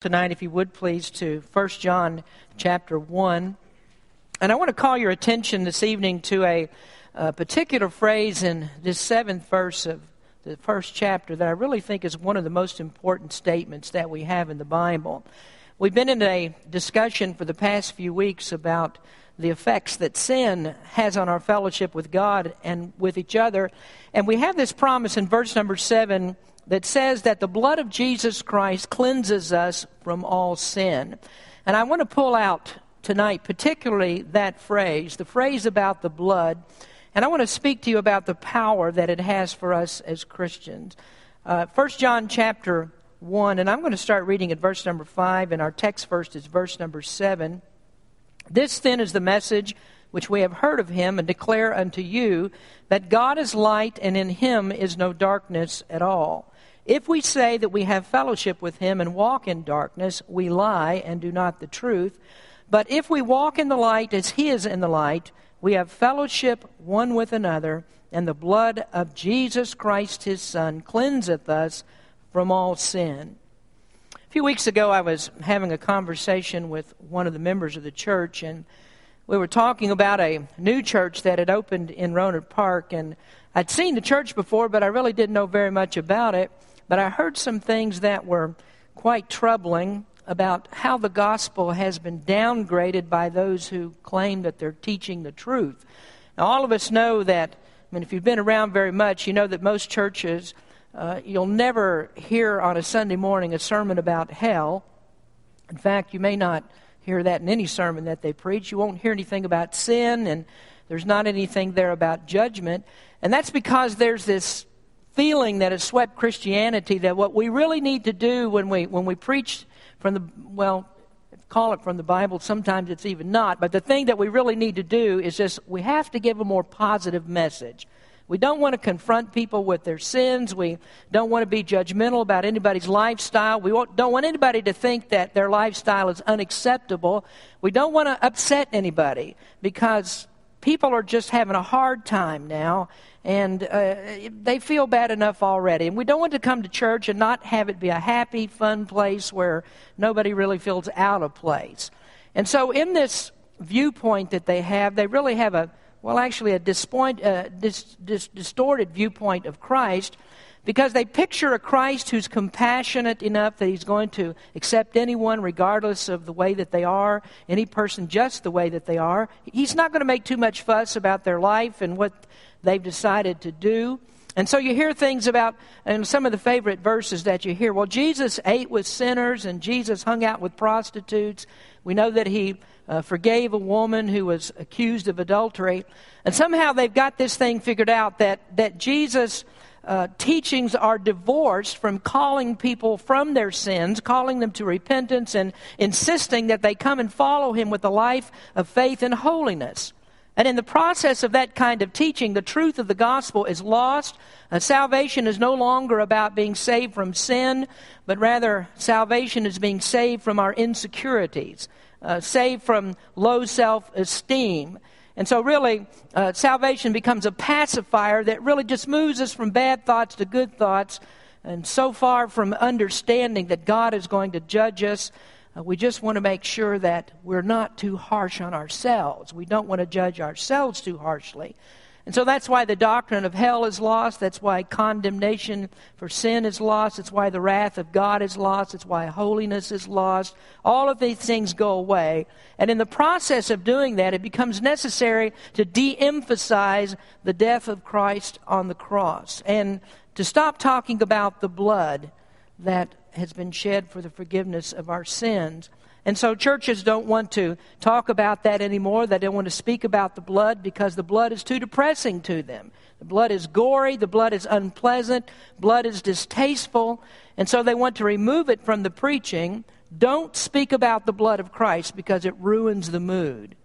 tonight if you would please to 1 john chapter 1 and i want to call your attention this evening to a, a, particular phrase in this seventh verse of the first chapter that i really think is one of the most important statements that we have in the bible. We've been in a discussion for the past few weeks about the effects that sin has on our fellowship with god and with each other. And we have this promise in verse number 7 that says that the blood of Jesus Christ cleanses us from all sin. And I want to pull out tonight, particularly that phrase, the phrase about the blood. And I want to speak to you about the power that it has for us as Christians. Uh, 1 John chapter 1, and I'm going to start reading at verse number 5, and our text first is verse number 7. This then is the message which we have heard of him and declare unto you that God is light and in him is no darkness at all. If we say that we have fellowship with him and walk in darkness, we lie and do not the truth. But if we walk in the light as he is in the light, we have fellowship one with another, and the blood of Jesus Christ his Son cleanseth us from all sin. A few weeks ago, I was having a conversation with one of the members of the church, and we were talking about a new church that had opened in Rohnert Park. And I'd seen the church before, but I really didn't know very much about it. But I heard some things that were quite troubling about how the gospel has been downgraded by those who claim that they're teaching the truth. Now, all of us know that, I mean, if you've been around very much, you know that most churches, uh, you'll never hear on a Sunday morning a sermon about hell. In fact, you may not hear that in any sermon that they preach. You won't hear anything about sin, and there's not anything there about judgment. And that's because there's this feeling that has swept Christianity that what we really need to do when we, when we preach from the, well, call it from the Bible, sometimes it's even not, but the thing that we really need to do is just we have to give a more positive message. We don't want to confront people with their sins. We don't want to be judgmental about anybody's lifestyle. We don't want anybody to think that their lifestyle is unacceptable. We don't want to upset anybody because people are just having a hard time now and uh, they feel bad enough already. And we don't want to come to church and not have it be a happy, fun place where nobody really feels out of place. And so, in this viewpoint that they have, they really have a, well, actually, a dispoint, uh, dis, dis, distorted viewpoint of Christ because they picture a Christ who's compassionate enough that he's going to accept anyone regardless of the way that they are, any person just the way that they are. He's not going to make too much fuss about their life and what they've decided to do. And so you hear things about, and some of the favorite verses that you hear. Well, Jesus ate with sinners and Jesus hung out with prostitutes. We know that he uh, forgave a woman who was accused of adultery. And somehow they've got this thing figured out that, that Jesus' uh, teachings are divorced from calling people from their sins, calling them to repentance, and insisting that they come and follow him with a life of faith and holiness. And in the process of that kind of teaching, the truth of the gospel is lost. Uh, salvation is no longer about being saved from sin, but rather salvation is being saved from our insecurities, uh, saved from low self esteem. And so, really, uh, salvation becomes a pacifier that really just moves us from bad thoughts to good thoughts, and so far from understanding that God is going to judge us uh, we just want to make sure that we're not too harsh on ourselves. We don't want to judge ourselves too harshly. And so that's why the doctrine of hell is lost. That's why condemnation for sin is lost. It's why the wrath of God is lost. It's why holiness is lost. All of these things go away. And in the process of doing that, it becomes necessary to de emphasize the death of Christ on the cross and to stop talking about the blood that has been shed for the forgiveness of our sins. And so churches don't want to talk about that anymore. They don't want to speak about the blood because the blood is too depressing to them. The blood is gory, the blood is unpleasant, blood is distasteful, and so they want to remove it from the preaching. Don't speak about the blood of Christ because it ruins the mood.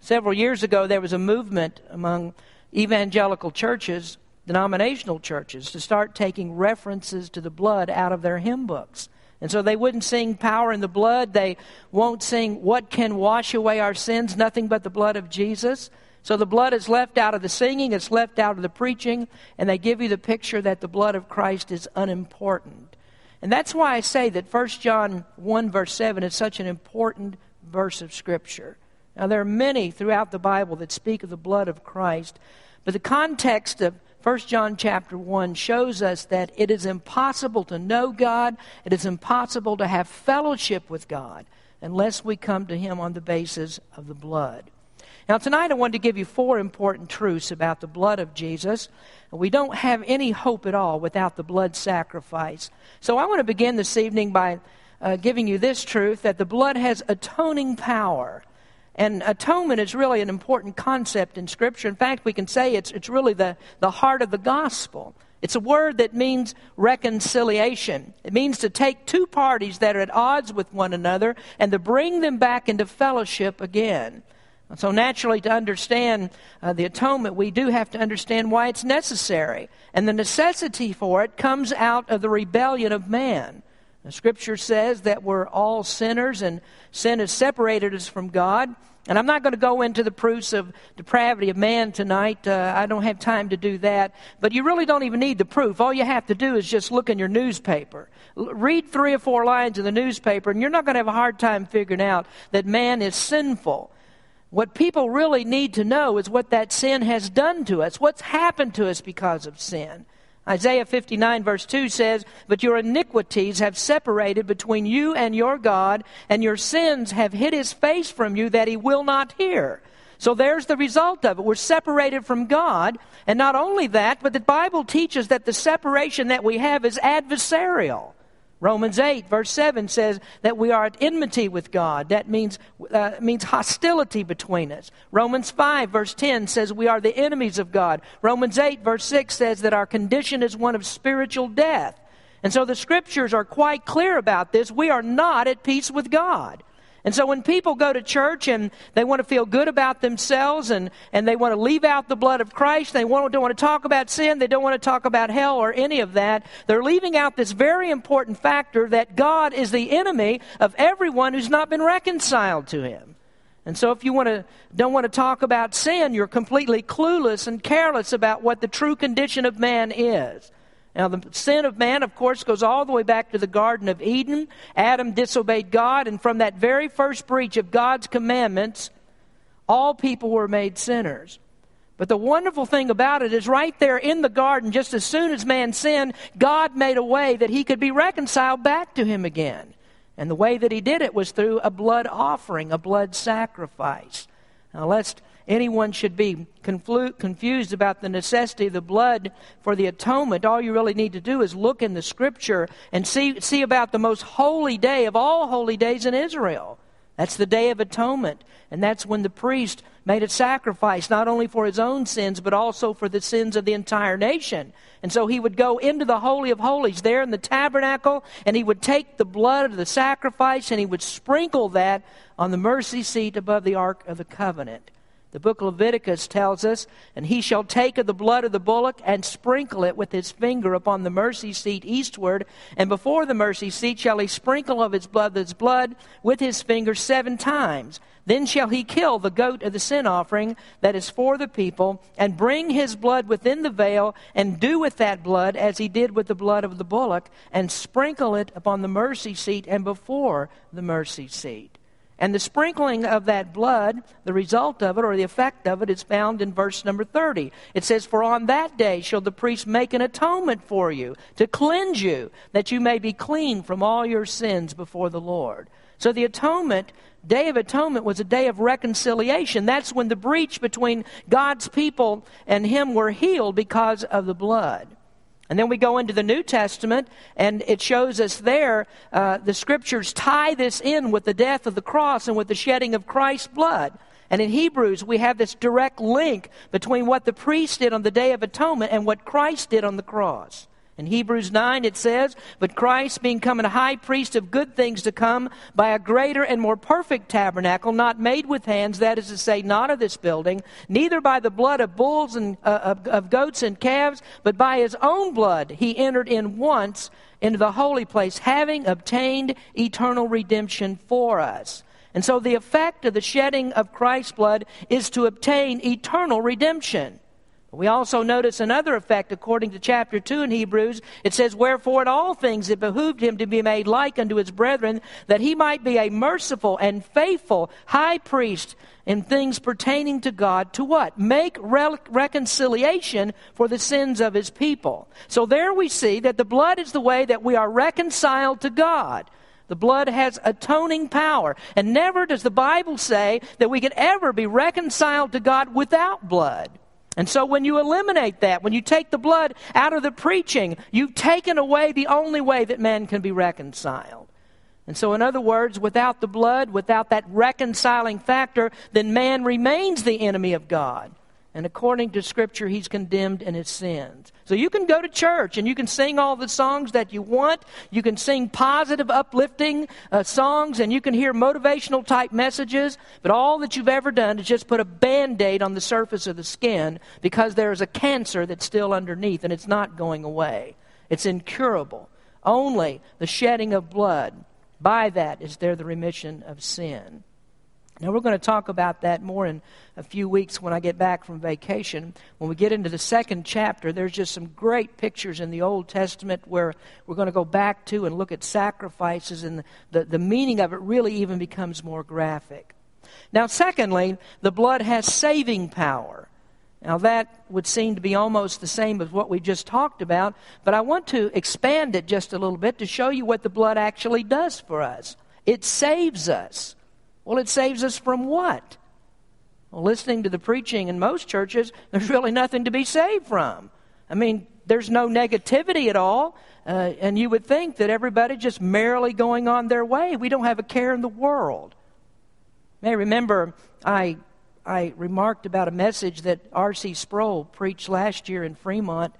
Several years ago, there was a movement among evangelical churches denominational churches to start taking references to the blood out of their hymn books. And so they wouldn't sing Power in the Blood. They won't sing What Can Wash Away Our Sins? Nothing but the blood of Jesus. So the blood is left out of the singing, it's left out of the preaching, and they give you the picture that the blood of Christ is unimportant. And that's why I say that 1 John 1, verse 7 is such an important verse of Scripture. Now, there are many throughout the Bible that speak of the blood of Christ, but the context of 1 John chapter 1 shows us that it is impossible to know God, it is impossible to have fellowship with God unless we come to Him on the basis of the blood. Now, tonight I want to give you four important truths about the blood of Jesus. We don't have any hope at all without the blood sacrifice. So I want to begin this evening by uh, giving you this truth that the blood has atoning power. And atonement is really an important concept in Scripture. In fact, we can say it's, it's really the, the heart of the gospel. It's a word that means reconciliation. It means to take two parties that are at odds with one another and to bring them back into fellowship again. So, naturally, to understand uh, the atonement, we do have to understand why it's necessary. And the necessity for it comes out of the rebellion of man. The scripture says that we're all sinners and sin has separated us from God. And I'm not going to go into the proofs of depravity of man tonight. Uh, I don't have time to do that. But you really don't even need the proof. All you have to do is just look in your newspaper. L- read three or four lines in the newspaper, and you're not going to have a hard time figuring out that man is sinful. What people really need to know is what that sin has done to us, what's happened to us because of sin. Isaiah 59, verse 2 says, But your iniquities have separated between you and your God, and your sins have hid his face from you that he will not hear. So there's the result of it. We're separated from God. And not only that, but the Bible teaches that the separation that we have is adversarial. Romans 8, verse 7 says that we are at enmity with God. That means, uh, means hostility between us. Romans 5, verse 10 says we are the enemies of God. Romans 8, verse 6 says that our condition is one of spiritual death. And so the scriptures are quite clear about this. We are not at peace with God. And so when people go to church and they want to feel good about themselves and, and they want to leave out the blood of Christ, they want, don't want to talk about sin, they don't want to talk about hell or any of that, they're leaving out this very important factor that God is the enemy of everyone who's not been reconciled to him. And so if you want to, don't want to talk about sin, you're completely clueless and careless about what the true condition of man is. Now, the sin of man, of course, goes all the way back to the Garden of Eden. Adam disobeyed God, and from that very first breach of God's commandments, all people were made sinners. But the wonderful thing about it is, right there in the garden, just as soon as man sinned, God made a way that he could be reconciled back to him again. And the way that he did it was through a blood offering, a blood sacrifice. Now, lest anyone should be conflu- confused about the necessity of the blood for the atonement, all you really need to do is look in the scripture and see, see about the most holy day of all holy days in Israel. That's the Day of Atonement. And that's when the priest made a sacrifice, not only for his own sins, but also for the sins of the entire nation. And so he would go into the Holy of Holies there in the tabernacle, and he would take the blood of the sacrifice and he would sprinkle that on the mercy seat above the Ark of the Covenant. The book of Leviticus tells us, And he shall take of the blood of the bullock and sprinkle it with his finger upon the mercy seat eastward, and before the mercy seat shall he sprinkle of its blood its blood with his finger seven times. Then shall he kill the goat of the sin offering that is for the people, and bring his blood within the veil, and do with that blood as he did with the blood of the bullock, and sprinkle it upon the mercy seat and before the mercy seat. And the sprinkling of that blood, the result of it or the effect of it, is found in verse number 30. It says, For on that day shall the priest make an atonement for you, to cleanse you, that you may be clean from all your sins before the Lord. So the atonement, Day of Atonement, was a day of reconciliation. That's when the breach between God's people and Him were healed because of the blood. And then we go into the New Testament, and it shows us there uh, the scriptures tie this in with the death of the cross and with the shedding of Christ's blood. And in Hebrews, we have this direct link between what the priest did on the Day of Atonement and what Christ did on the cross. In Hebrews 9, it says, But Christ, being come a high priest of good things to come, by a greater and more perfect tabernacle, not made with hands, that is to say, not of this building, neither by the blood of bulls and uh, of, of goats and calves, but by his own blood, he entered in once into the holy place, having obtained eternal redemption for us. And so the effect of the shedding of Christ's blood is to obtain eternal redemption. We also notice another effect according to chapter 2 in Hebrews. It says, Wherefore in all things it behooved him to be made like unto his brethren, that he might be a merciful and faithful high priest in things pertaining to God to what? Make re- reconciliation for the sins of his people. So there we see that the blood is the way that we are reconciled to God. The blood has atoning power. And never does the Bible say that we can ever be reconciled to God without blood. And so when you eliminate that, when you take the blood out of the preaching, you've taken away the only way that man can be reconciled. And so, in other words, without the blood, without that reconciling factor, then man remains the enemy of God. And according to Scripture, he's condemned in his sins. So you can go to church and you can sing all the songs that you want. You can sing positive, uplifting uh, songs and you can hear motivational type messages. But all that you've ever done is just put a band aid on the surface of the skin because there is a cancer that's still underneath and it's not going away. It's incurable. Only the shedding of blood, by that is there the remission of sin. Now, we're going to talk about that more in a few weeks when I get back from vacation. When we get into the second chapter, there's just some great pictures in the Old Testament where we're going to go back to and look at sacrifices, and the, the meaning of it really even becomes more graphic. Now, secondly, the blood has saving power. Now, that would seem to be almost the same as what we just talked about, but I want to expand it just a little bit to show you what the blood actually does for us. It saves us. Well, it saves us from what? Well, listening to the preaching in most churches, there's really nothing to be saved from. I mean, there's no negativity at all. Uh, and you would think that everybody just merrily going on their way. We don't have a care in the world. You may remember I, I remarked about a message that R.C. Sproul preached last year in Fremont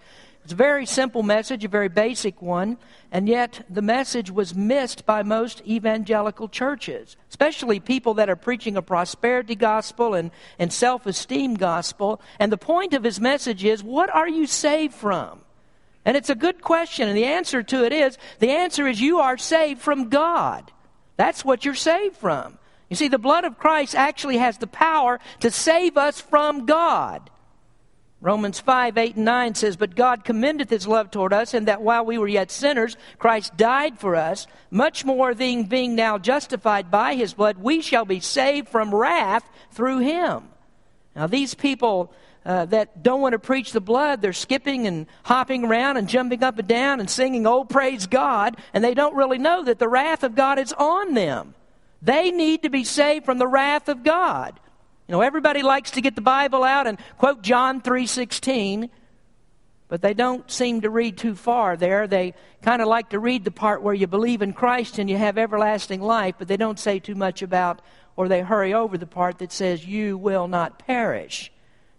it's a very simple message, a very basic one, and yet the message was missed by most evangelical churches, especially people that are preaching a prosperity gospel and, and self esteem gospel. And the point of his message is what are you saved from? And it's a good question, and the answer to it is the answer is you are saved from God. That's what you're saved from. You see, the blood of Christ actually has the power to save us from God. Romans 5, 8, and 9 says, But God commendeth his love toward us, in that while we were yet sinners, Christ died for us. Much more, being, being now justified by his blood, we shall be saved from wrath through him. Now, these people uh, that don't want to preach the blood, they're skipping and hopping around and jumping up and down and singing, Oh, praise God, and they don't really know that the wrath of God is on them. They need to be saved from the wrath of God. You know, everybody likes to get the Bible out and quote John 3:16, but they don't seem to read too far there. They kind of like to read the part where you believe in Christ and you have everlasting life, but they don't say too much about or they hurry over the part that says you will not perish.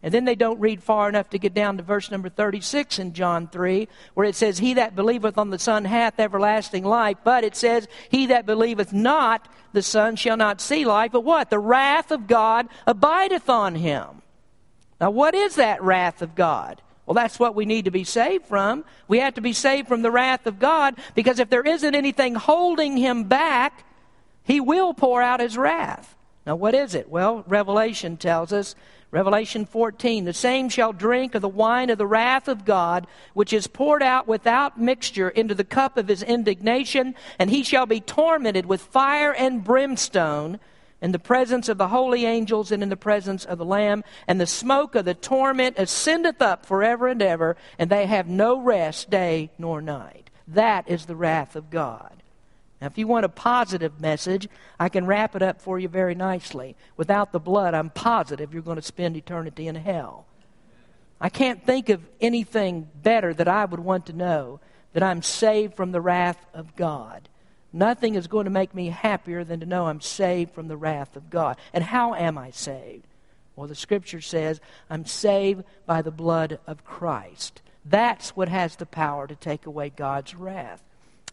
And then they don't read far enough to get down to verse number 36 in John 3, where it says, He that believeth on the Son hath everlasting life. But it says, He that believeth not the Son shall not see life. But what? The wrath of God abideth on him. Now, what is that wrath of God? Well, that's what we need to be saved from. We have to be saved from the wrath of God because if there isn't anything holding him back, he will pour out his wrath. Now, what is it? Well, Revelation tells us Revelation 14 The same shall drink of the wine of the wrath of God, which is poured out without mixture into the cup of his indignation, and he shall be tormented with fire and brimstone in the presence of the holy angels and in the presence of the Lamb. And the smoke of the torment ascendeth up forever and ever, and they have no rest day nor night. That is the wrath of God. Now, if you want a positive message, I can wrap it up for you very nicely. Without the blood, I'm positive you're going to spend eternity in hell. I can't think of anything better that I would want to know that I'm saved from the wrath of God. Nothing is going to make me happier than to know I'm saved from the wrath of God. And how am I saved? Well, the scripture says I'm saved by the blood of Christ. That's what has the power to take away God's wrath.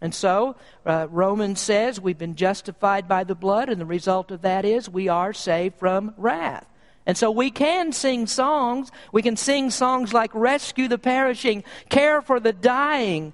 And so, uh, Romans says we've been justified by the blood, and the result of that is we are saved from wrath. And so we can sing songs. We can sing songs like Rescue the Perishing, Care for the Dying,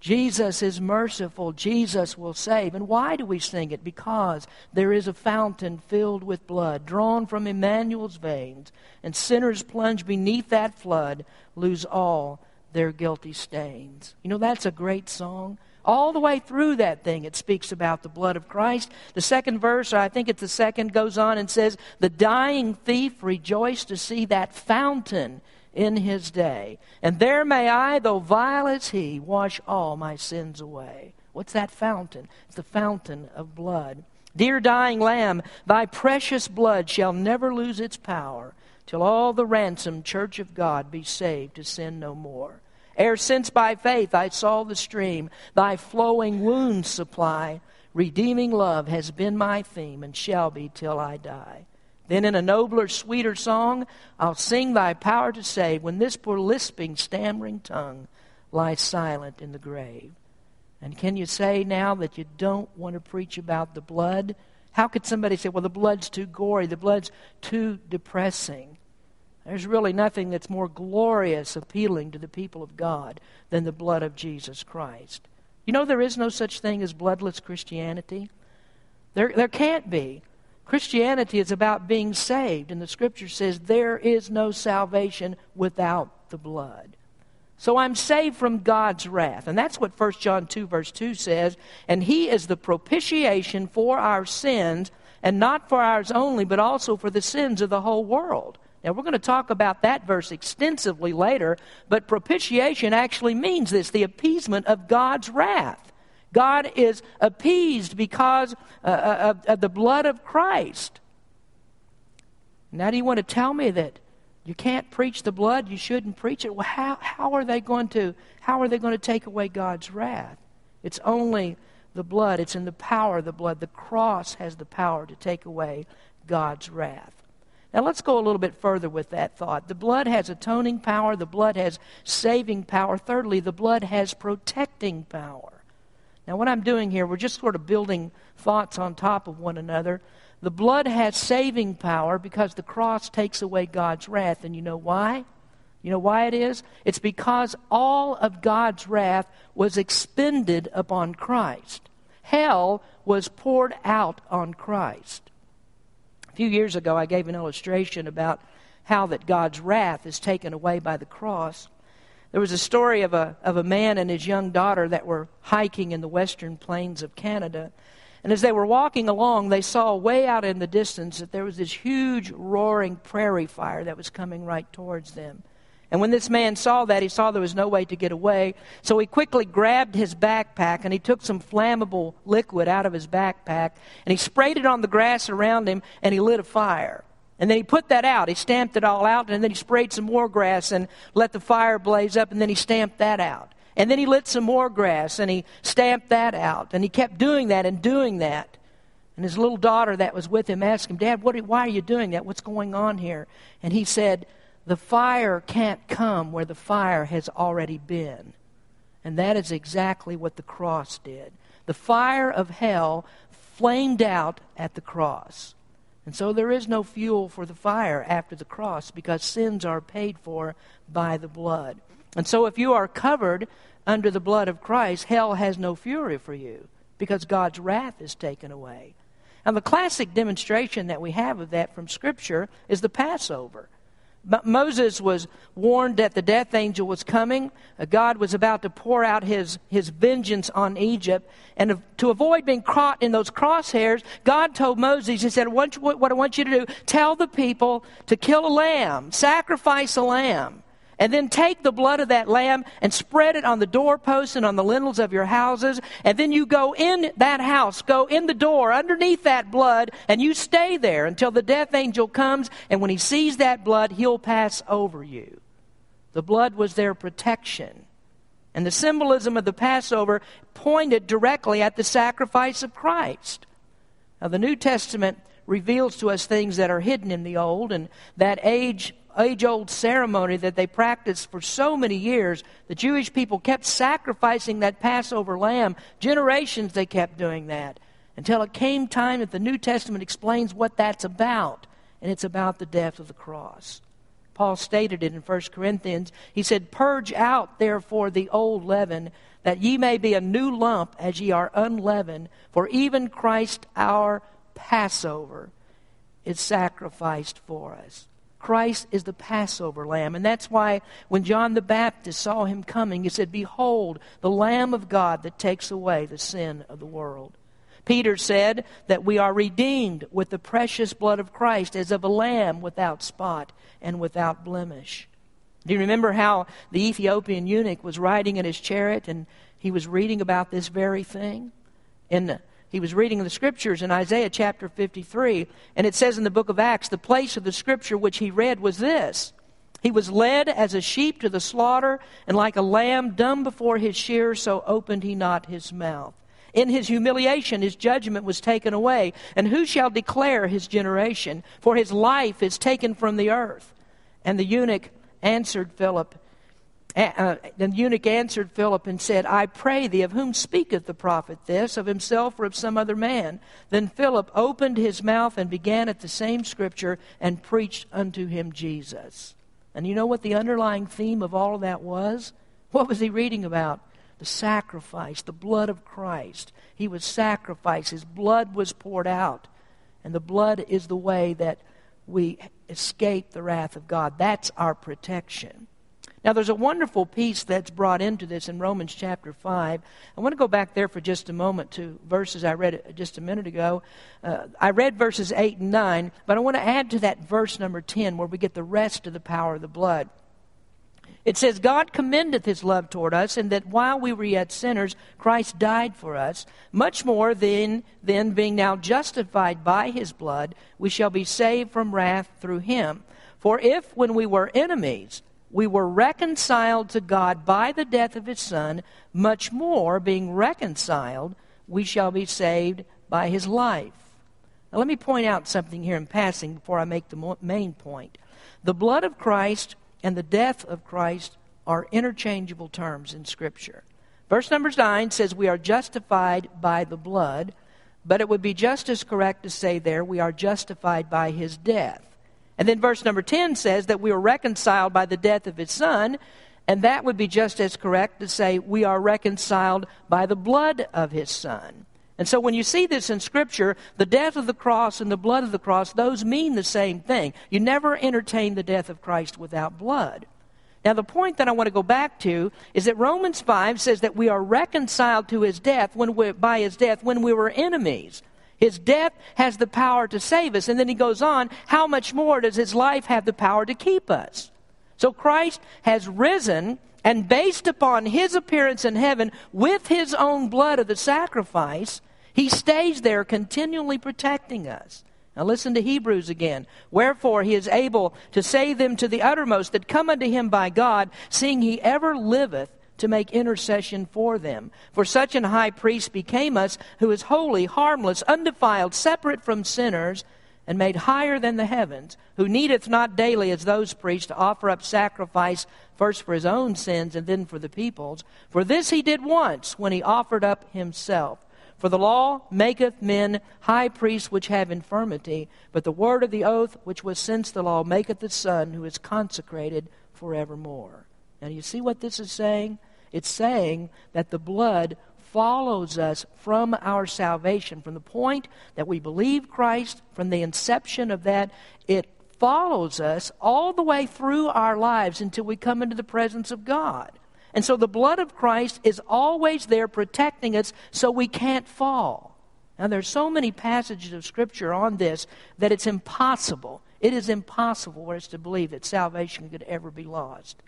Jesus is merciful. Jesus will save. And why do we sing it? Because there is a fountain filled with blood, drawn from Emmanuel's veins, and sinners plunge beneath that flood, lose all their guilty stains. You know, that's a great song. All the way through that thing, it speaks about the blood of Christ. The second verse, I think it's the second, goes on and says, The dying thief rejoiced to see that fountain in his day. And there may I, though vile as he, wash all my sins away. What's that fountain? It's the fountain of blood. Dear dying lamb, thy precious blood shall never lose its power till all the ransomed church of God be saved to sin no more. Ere since by faith I saw the stream, thy flowing wounds supply, redeeming love has been my theme and shall be till I die. Then in a nobler, sweeter song, I'll sing thy power to save when this poor lisping, stammering tongue lies silent in the grave. And can you say now that you don't want to preach about the blood? How could somebody say, well, the blood's too gory, the blood's too depressing? There's really nothing that's more glorious, appealing to the people of God than the blood of Jesus Christ. You know, there is no such thing as bloodless Christianity. There, there can't be. Christianity is about being saved, and the scripture says there is no salvation without the blood. So I'm saved from God's wrath. And that's what 1 John 2, verse 2 says. And he is the propitiation for our sins, and not for ours only, but also for the sins of the whole world. Now, we're going to talk about that verse extensively later, but propitiation actually means this the appeasement of God's wrath. God is appeased because uh, uh, of, of the blood of Christ. Now, do you want to tell me that you can't preach the blood? You shouldn't preach it. Well, how, how are they going to how are they going to take away God's wrath? It's only the blood. It's in the power of the blood. The cross has the power to take away God's wrath. Now let's go a little bit further with that thought. The blood has atoning power, the blood has saving power. Thirdly, the blood has protecting power. Now, what I'm doing here, we're just sort of building thoughts on top of one another. The blood has saving power because the cross takes away God's wrath. And you know why? You know why it is? It's because all of God's wrath was expended upon Christ. Hell was poured out on Christ. A few years ago, I gave an illustration about how that God's wrath is taken away by the cross. There was a story of a, of a man and his young daughter that were hiking in the western plains of Canada. And as they were walking along, they saw way out in the distance that there was this huge roaring prairie fire that was coming right towards them. And when this man saw that, he saw there was no way to get away. So he quickly grabbed his backpack and he took some flammable liquid out of his backpack and he sprayed it on the grass around him and he lit a fire. And then he put that out. He stamped it all out, and then he sprayed some more grass and let the fire blaze up, and then he stamped that out. And then he lit some more grass, and he stamped that out. And he kept doing that and doing that. And his little daughter that was with him asked him, Dad, what, why are you doing that? What's going on here? And he said, The fire can't come where the fire has already been. And that is exactly what the cross did. The fire of hell flamed out at the cross. And so there is no fuel for the fire after the cross because sins are paid for by the blood. And so if you are covered under the blood of Christ, hell has no fury for you because God's wrath is taken away. Now, the classic demonstration that we have of that from Scripture is the Passover. Moses was warned that the death angel was coming. Uh, God was about to pour out his, his vengeance on Egypt. And to avoid being caught in those crosshairs, God told Moses, He said, what, what I want you to do, tell the people to kill a lamb, sacrifice a lamb. And then take the blood of that lamb and spread it on the doorposts and on the lintels of your houses. And then you go in that house, go in the door underneath that blood, and you stay there until the death angel comes. And when he sees that blood, he'll pass over you. The blood was their protection. And the symbolism of the Passover pointed directly at the sacrifice of Christ. Now, the New Testament reveals to us things that are hidden in the Old, and that age age old ceremony that they practiced for so many years. The Jewish people kept sacrificing that Passover lamb. Generations they kept doing that until it came time that the New Testament explains what that's about. And it's about the death of the cross. Paul stated it in 1 Corinthians. He said, Purge out, therefore, the old leaven, that ye may be a new lump as ye are unleavened. For even Christ our Passover is sacrificed for us. Christ is the Passover lamb. And that's why when John the Baptist saw him coming, he said, Behold, the Lamb of God that takes away the sin of the world. Peter said that we are redeemed with the precious blood of Christ as of a lamb without spot and without blemish. Do you remember how the Ethiopian eunuch was riding in his chariot and he was reading about this very thing? In he was reading the scriptures in Isaiah chapter 53, and it says in the book of Acts, the place of the scripture which he read was this He was led as a sheep to the slaughter, and like a lamb dumb before his shears, so opened he not his mouth. In his humiliation, his judgment was taken away. And who shall declare his generation? For his life is taken from the earth. And the eunuch answered Philip, uh, the eunuch answered Philip and said, I pray thee, of whom speaketh the prophet this, of himself or of some other man? Then Philip opened his mouth and began at the same scripture and preached unto him Jesus. And you know what the underlying theme of all of that was? What was he reading about? The sacrifice, the blood of Christ. He was sacrificed, his blood was poured out. And the blood is the way that we escape the wrath of God. That's our protection. Now, there's a wonderful piece that's brought into this in Romans chapter 5. I want to go back there for just a moment to verses I read just a minute ago. Uh, I read verses 8 and 9, but I want to add to that verse number 10 where we get the rest of the power of the blood. It says, God commendeth his love toward us, and that while we were yet sinners, Christ died for us. Much more then, then being now justified by his blood, we shall be saved from wrath through him. For if, when we were enemies, we were reconciled to God by the death of his Son, much more, being reconciled, we shall be saved by his life. Now, let me point out something here in passing before I make the main point. The blood of Christ and the death of Christ are interchangeable terms in Scripture. Verse number 9 says we are justified by the blood, but it would be just as correct to say there we are justified by his death. And then verse number 10 says that we are reconciled by the death of his son, and that would be just as correct to say we are reconciled by the blood of his son. And so when you see this in Scripture, the death of the cross and the blood of the cross, those mean the same thing. You never entertain the death of Christ without blood. Now, the point that I want to go back to is that Romans 5 says that we are reconciled to his death when we, by his death when we were enemies. His death has the power to save us. And then he goes on, how much more does his life have the power to keep us? So Christ has risen, and based upon his appearance in heaven with his own blood of the sacrifice, he stays there continually protecting us. Now listen to Hebrews again. Wherefore he is able to save them to the uttermost that come unto him by God, seeing he ever liveth to make intercession for them. For such an high priest became us, who is holy, harmless, undefiled, separate from sinners, and made higher than the heavens, who needeth not daily as those priests to offer up sacrifice first for his own sins and then for the people's. For this he did once when he offered up himself. For the law maketh men high priests which have infirmity, but the word of the oath which was since the law maketh the Son who is consecrated forevermore. Now, you see what this is saying? It's saying that the blood follows us from our salvation. From the point that we believe Christ, from the inception of that, it follows us all the way through our lives until we come into the presence of God. And so the blood of Christ is always there protecting us so we can't fall. Now, there's so many passages of Scripture on this that it's impossible. It is impossible for us to believe that salvation could ever be lost.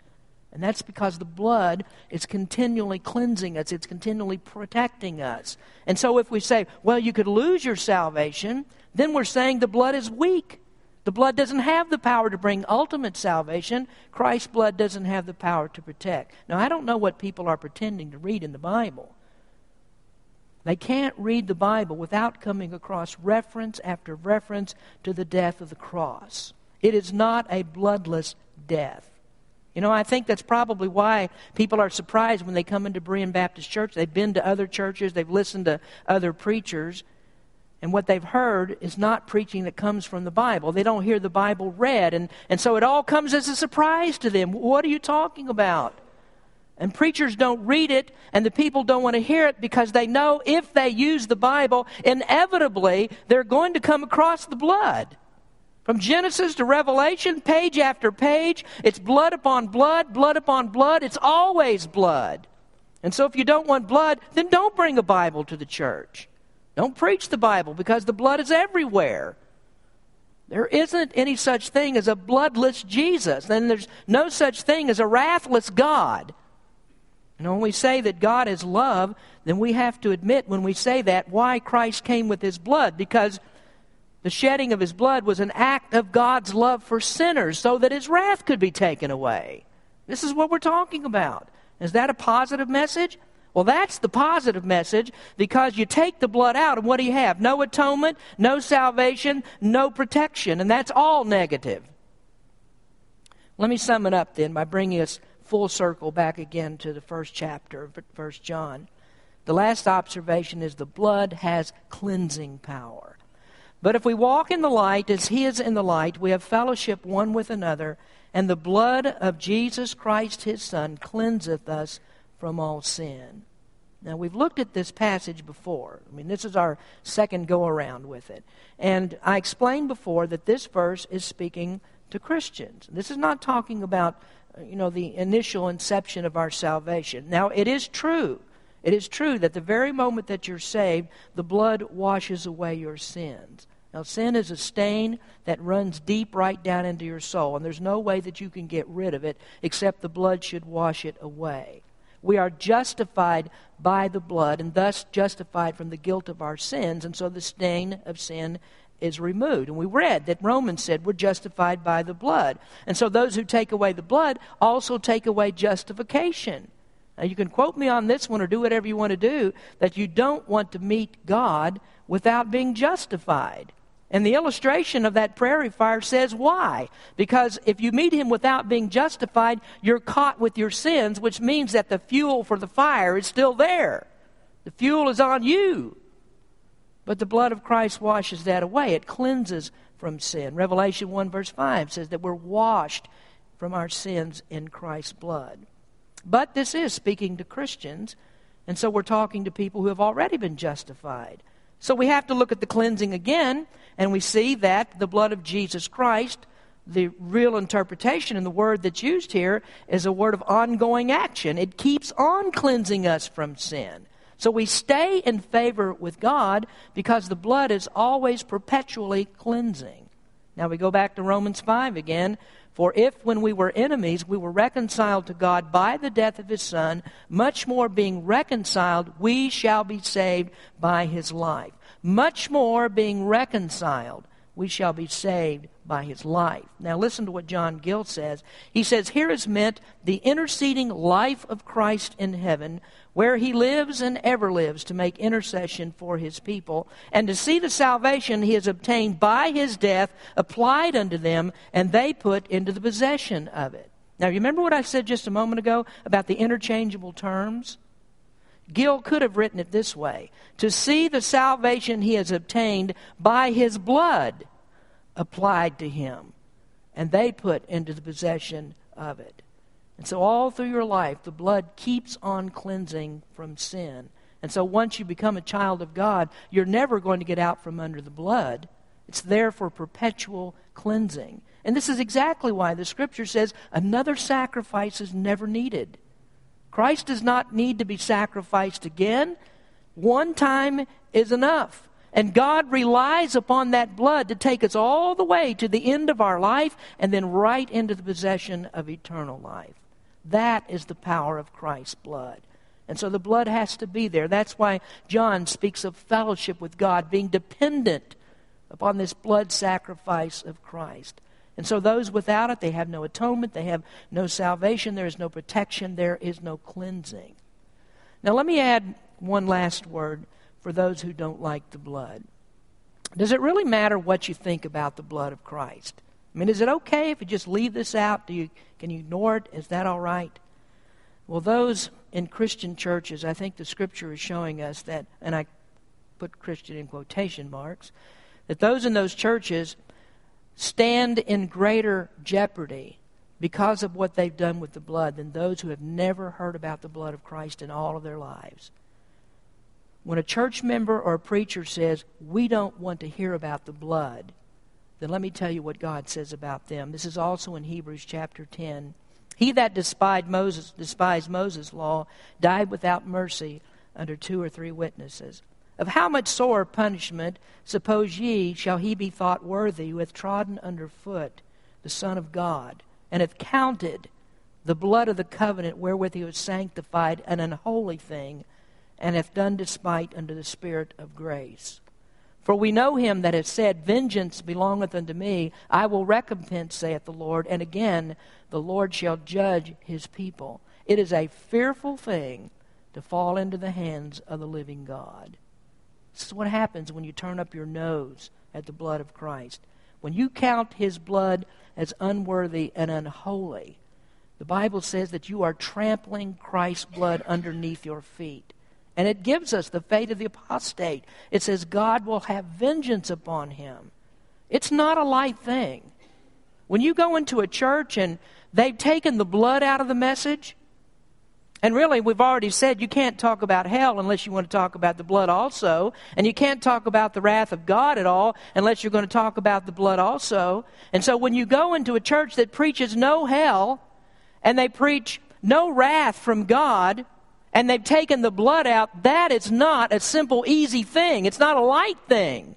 And that's because the blood is continually cleansing us, it's continually protecting us. And so if we say, well, you could lose your salvation, then we're saying the blood is weak. The blood doesn't have the power to bring ultimate salvation. Christ's blood doesn't have the power to protect. Now, I don't know what people are pretending to read in the Bible. They can't read the Bible without coming across reference after reference to the death of the cross. It is not a bloodless death. You know, I think that's probably why people are surprised when they come into Berean Baptist Church. They've been to other churches, they've listened to other preachers. And what they've heard is not preaching that comes from the Bible. They don't hear the Bible read. And, and so it all comes as a surprise to them. What are you talking about? And preachers don't read it, and the people don't want to hear it because they know if they use the Bible, inevitably they're going to come across the blood. From Genesis to Revelation, page after page, it's blood upon blood, blood upon blood. It's always blood. And so if you don't want blood, then don't bring a Bible to the church. Don't preach the Bible because the blood is everywhere. There isn't any such thing as a bloodless Jesus, and there's no such thing as a wrathless God. And when we say that God is love, then we have to admit when we say that why Christ came with his blood. Because the shedding of his blood was an act of God's love for sinners so that his wrath could be taken away. This is what we're talking about. Is that a positive message? Well, that's the positive message because you take the blood out, and what do you have? No atonement, no salvation, no protection, and that's all negative. Let me sum it up then by bringing us full circle back again to the first chapter of First John. The last observation is the blood has cleansing power. But if we walk in the light as he is in the light, we have fellowship one with another, and the blood of Jesus Christ his Son cleanseth us from all sin. Now, we've looked at this passage before. I mean, this is our second go around with it. And I explained before that this verse is speaking to Christians. This is not talking about you know, the initial inception of our salvation. Now, it is true. It is true that the very moment that you're saved, the blood washes away your sins. Now, sin is a stain that runs deep right down into your soul, and there's no way that you can get rid of it except the blood should wash it away. We are justified by the blood, and thus justified from the guilt of our sins, and so the stain of sin is removed. And we read that Romans said we're justified by the blood. And so those who take away the blood also take away justification. Now, you can quote me on this one or do whatever you want to do, that you don't want to meet God without being justified. And the illustration of that prairie fire says why. Because if you meet him without being justified, you're caught with your sins, which means that the fuel for the fire is still there. The fuel is on you. But the blood of Christ washes that away. It cleanses from sin. Revelation 1, verse 5 says that we're washed from our sins in Christ's blood. But this is speaking to Christians, and so we're talking to people who have already been justified. So we have to look at the cleansing again, and we see that the blood of Jesus Christ, the real interpretation and the word that's used here, is a word of ongoing action. It keeps on cleansing us from sin. So we stay in favor with God because the blood is always perpetually cleansing. Now we go back to Romans 5 again. For if, when we were enemies, we were reconciled to God by the death of his Son, much more being reconciled, we shall be saved by his life. Much more being reconciled, we shall be saved by his life. Now listen to what John Gill says. He says, Here is meant the interceding life of Christ in heaven where he lives and ever lives to make intercession for his people, and to see the salvation he has obtained by his death applied unto them, and they put into the possession of it. Now, you remember what I said just a moment ago about the interchangeable terms? Gill could have written it this way to see the salvation he has obtained by his blood applied to him, and they put into the possession of it. And so, all through your life, the blood keeps on cleansing from sin. And so, once you become a child of God, you're never going to get out from under the blood. It's there for perpetual cleansing. And this is exactly why the scripture says another sacrifice is never needed. Christ does not need to be sacrificed again. One time is enough. And God relies upon that blood to take us all the way to the end of our life and then right into the possession of eternal life. That is the power of Christ's blood. And so the blood has to be there. That's why John speaks of fellowship with God, being dependent upon this blood sacrifice of Christ. And so those without it, they have no atonement, they have no salvation, there is no protection, there is no cleansing. Now, let me add one last word for those who don't like the blood. Does it really matter what you think about the blood of Christ? I mean, is it okay if you just leave this out? Do you, can you ignore it? Is that all right? Well, those in Christian churches, I think the scripture is showing us that, and I put Christian in quotation marks, that those in those churches stand in greater jeopardy because of what they've done with the blood than those who have never heard about the blood of Christ in all of their lives. When a church member or a preacher says, We don't want to hear about the blood, then let me tell you what God says about them. This is also in Hebrews chapter 10. He that despised Moses, despised Moses' law died without mercy under two or three witnesses. Of how much sore punishment, suppose ye, shall he be thought worthy who hath trodden under foot the Son of God, and hath counted the blood of the covenant wherewith he was sanctified an unholy thing, and hath done despite unto the Spirit of grace? For we know him that hath said, Vengeance belongeth unto me, I will recompense, saith the Lord. And again, the Lord shall judge his people. It is a fearful thing to fall into the hands of the living God. This is what happens when you turn up your nose at the blood of Christ. When you count his blood as unworthy and unholy, the Bible says that you are trampling Christ's blood underneath your feet. And it gives us the fate of the apostate. It says God will have vengeance upon him. It's not a light thing. When you go into a church and they've taken the blood out of the message, and really, we've already said you can't talk about hell unless you want to talk about the blood also. And you can't talk about the wrath of God at all unless you're going to talk about the blood also. And so when you go into a church that preaches no hell and they preach no wrath from God, and they've taken the blood out, that is not a simple, easy thing. It's not a light thing.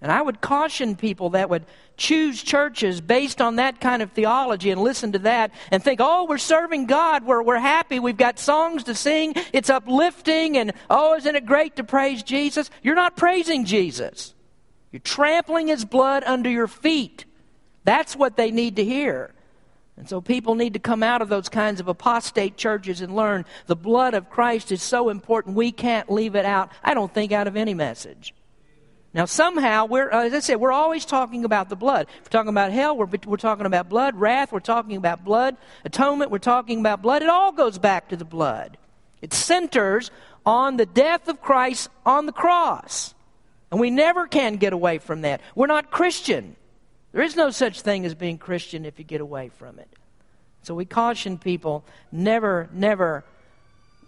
And I would caution people that would choose churches based on that kind of theology and listen to that and think, oh, we're serving God, we're, we're happy, we've got songs to sing, it's uplifting, and oh, isn't it great to praise Jesus? You're not praising Jesus. You're trampling his blood under your feet. That's what they need to hear. And so people need to come out of those kinds of apostate churches and learn the blood of Christ is so important we can't leave it out, I don't think, out of any message. Now, somehow, we're, uh, as I said, we're always talking about the blood. We're talking about hell, we're, we're talking about blood, wrath, we're talking about blood, atonement, we're talking about blood. It all goes back to the blood. It centers on the death of Christ on the cross. And we never can get away from that. We're not Christian. There is no such thing as being Christian if you get away from it. So we caution people never, never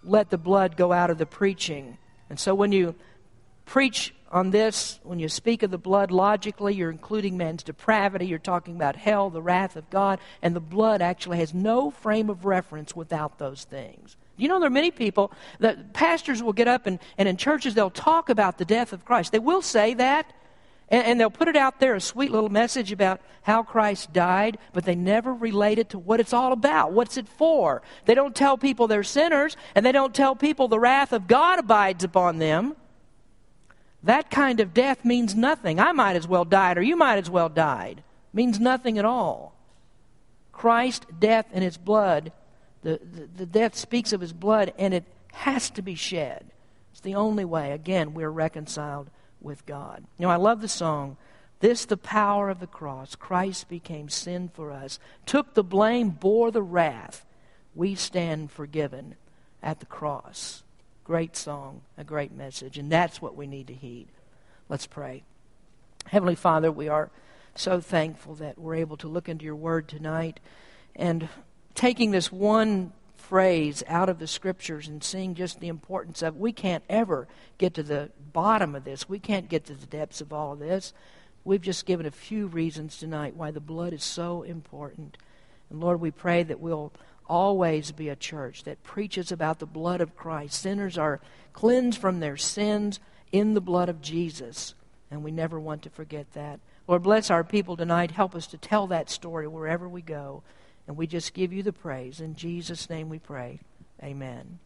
let the blood go out of the preaching. And so when you preach on this, when you speak of the blood logically, you're including man's depravity, you're talking about hell, the wrath of God, and the blood actually has no frame of reference without those things. You know, there are many people that pastors will get up and, and in churches they'll talk about the death of Christ. They will say that, and, and, they'll put it out there, a sweet little message about how Christ died, but they never relate it to what it's all about. What's it for? They don't tell people they're sinners, and they don't tell people the wrath of God abides upon them. That kind of death means nothing. I might as well died, or you might as well died. means nothing at all. Christ's death and his blood, the, the, the death speaks of his blood, and it has to be shed. It's the only way, again, we're reconciled with God. You know, I love the song. This, the power of the cross. Christ became sin for us, took the blame, bore the wrath. We stand forgiven at the cross. Great song, a great message, and that's what we need to heed. Let's pray. Heavenly Father, we are so thankful that we're able to look into your word tonight and taking this one phrase out of the scriptures and seeing just the importance of. We can't ever get to the bottom of this. We can't get to the depths of all of this. We've just given a few reasons tonight why the blood is so important. And Lord, we pray that we'll always be a church that preaches about the blood of Christ. Sinners are cleansed from their sins in the blood of Jesus. And we never want to forget that. Lord, bless our people tonight. Help us to tell that story wherever we go. And we just give you the praise. In Jesus' name we pray. Amen.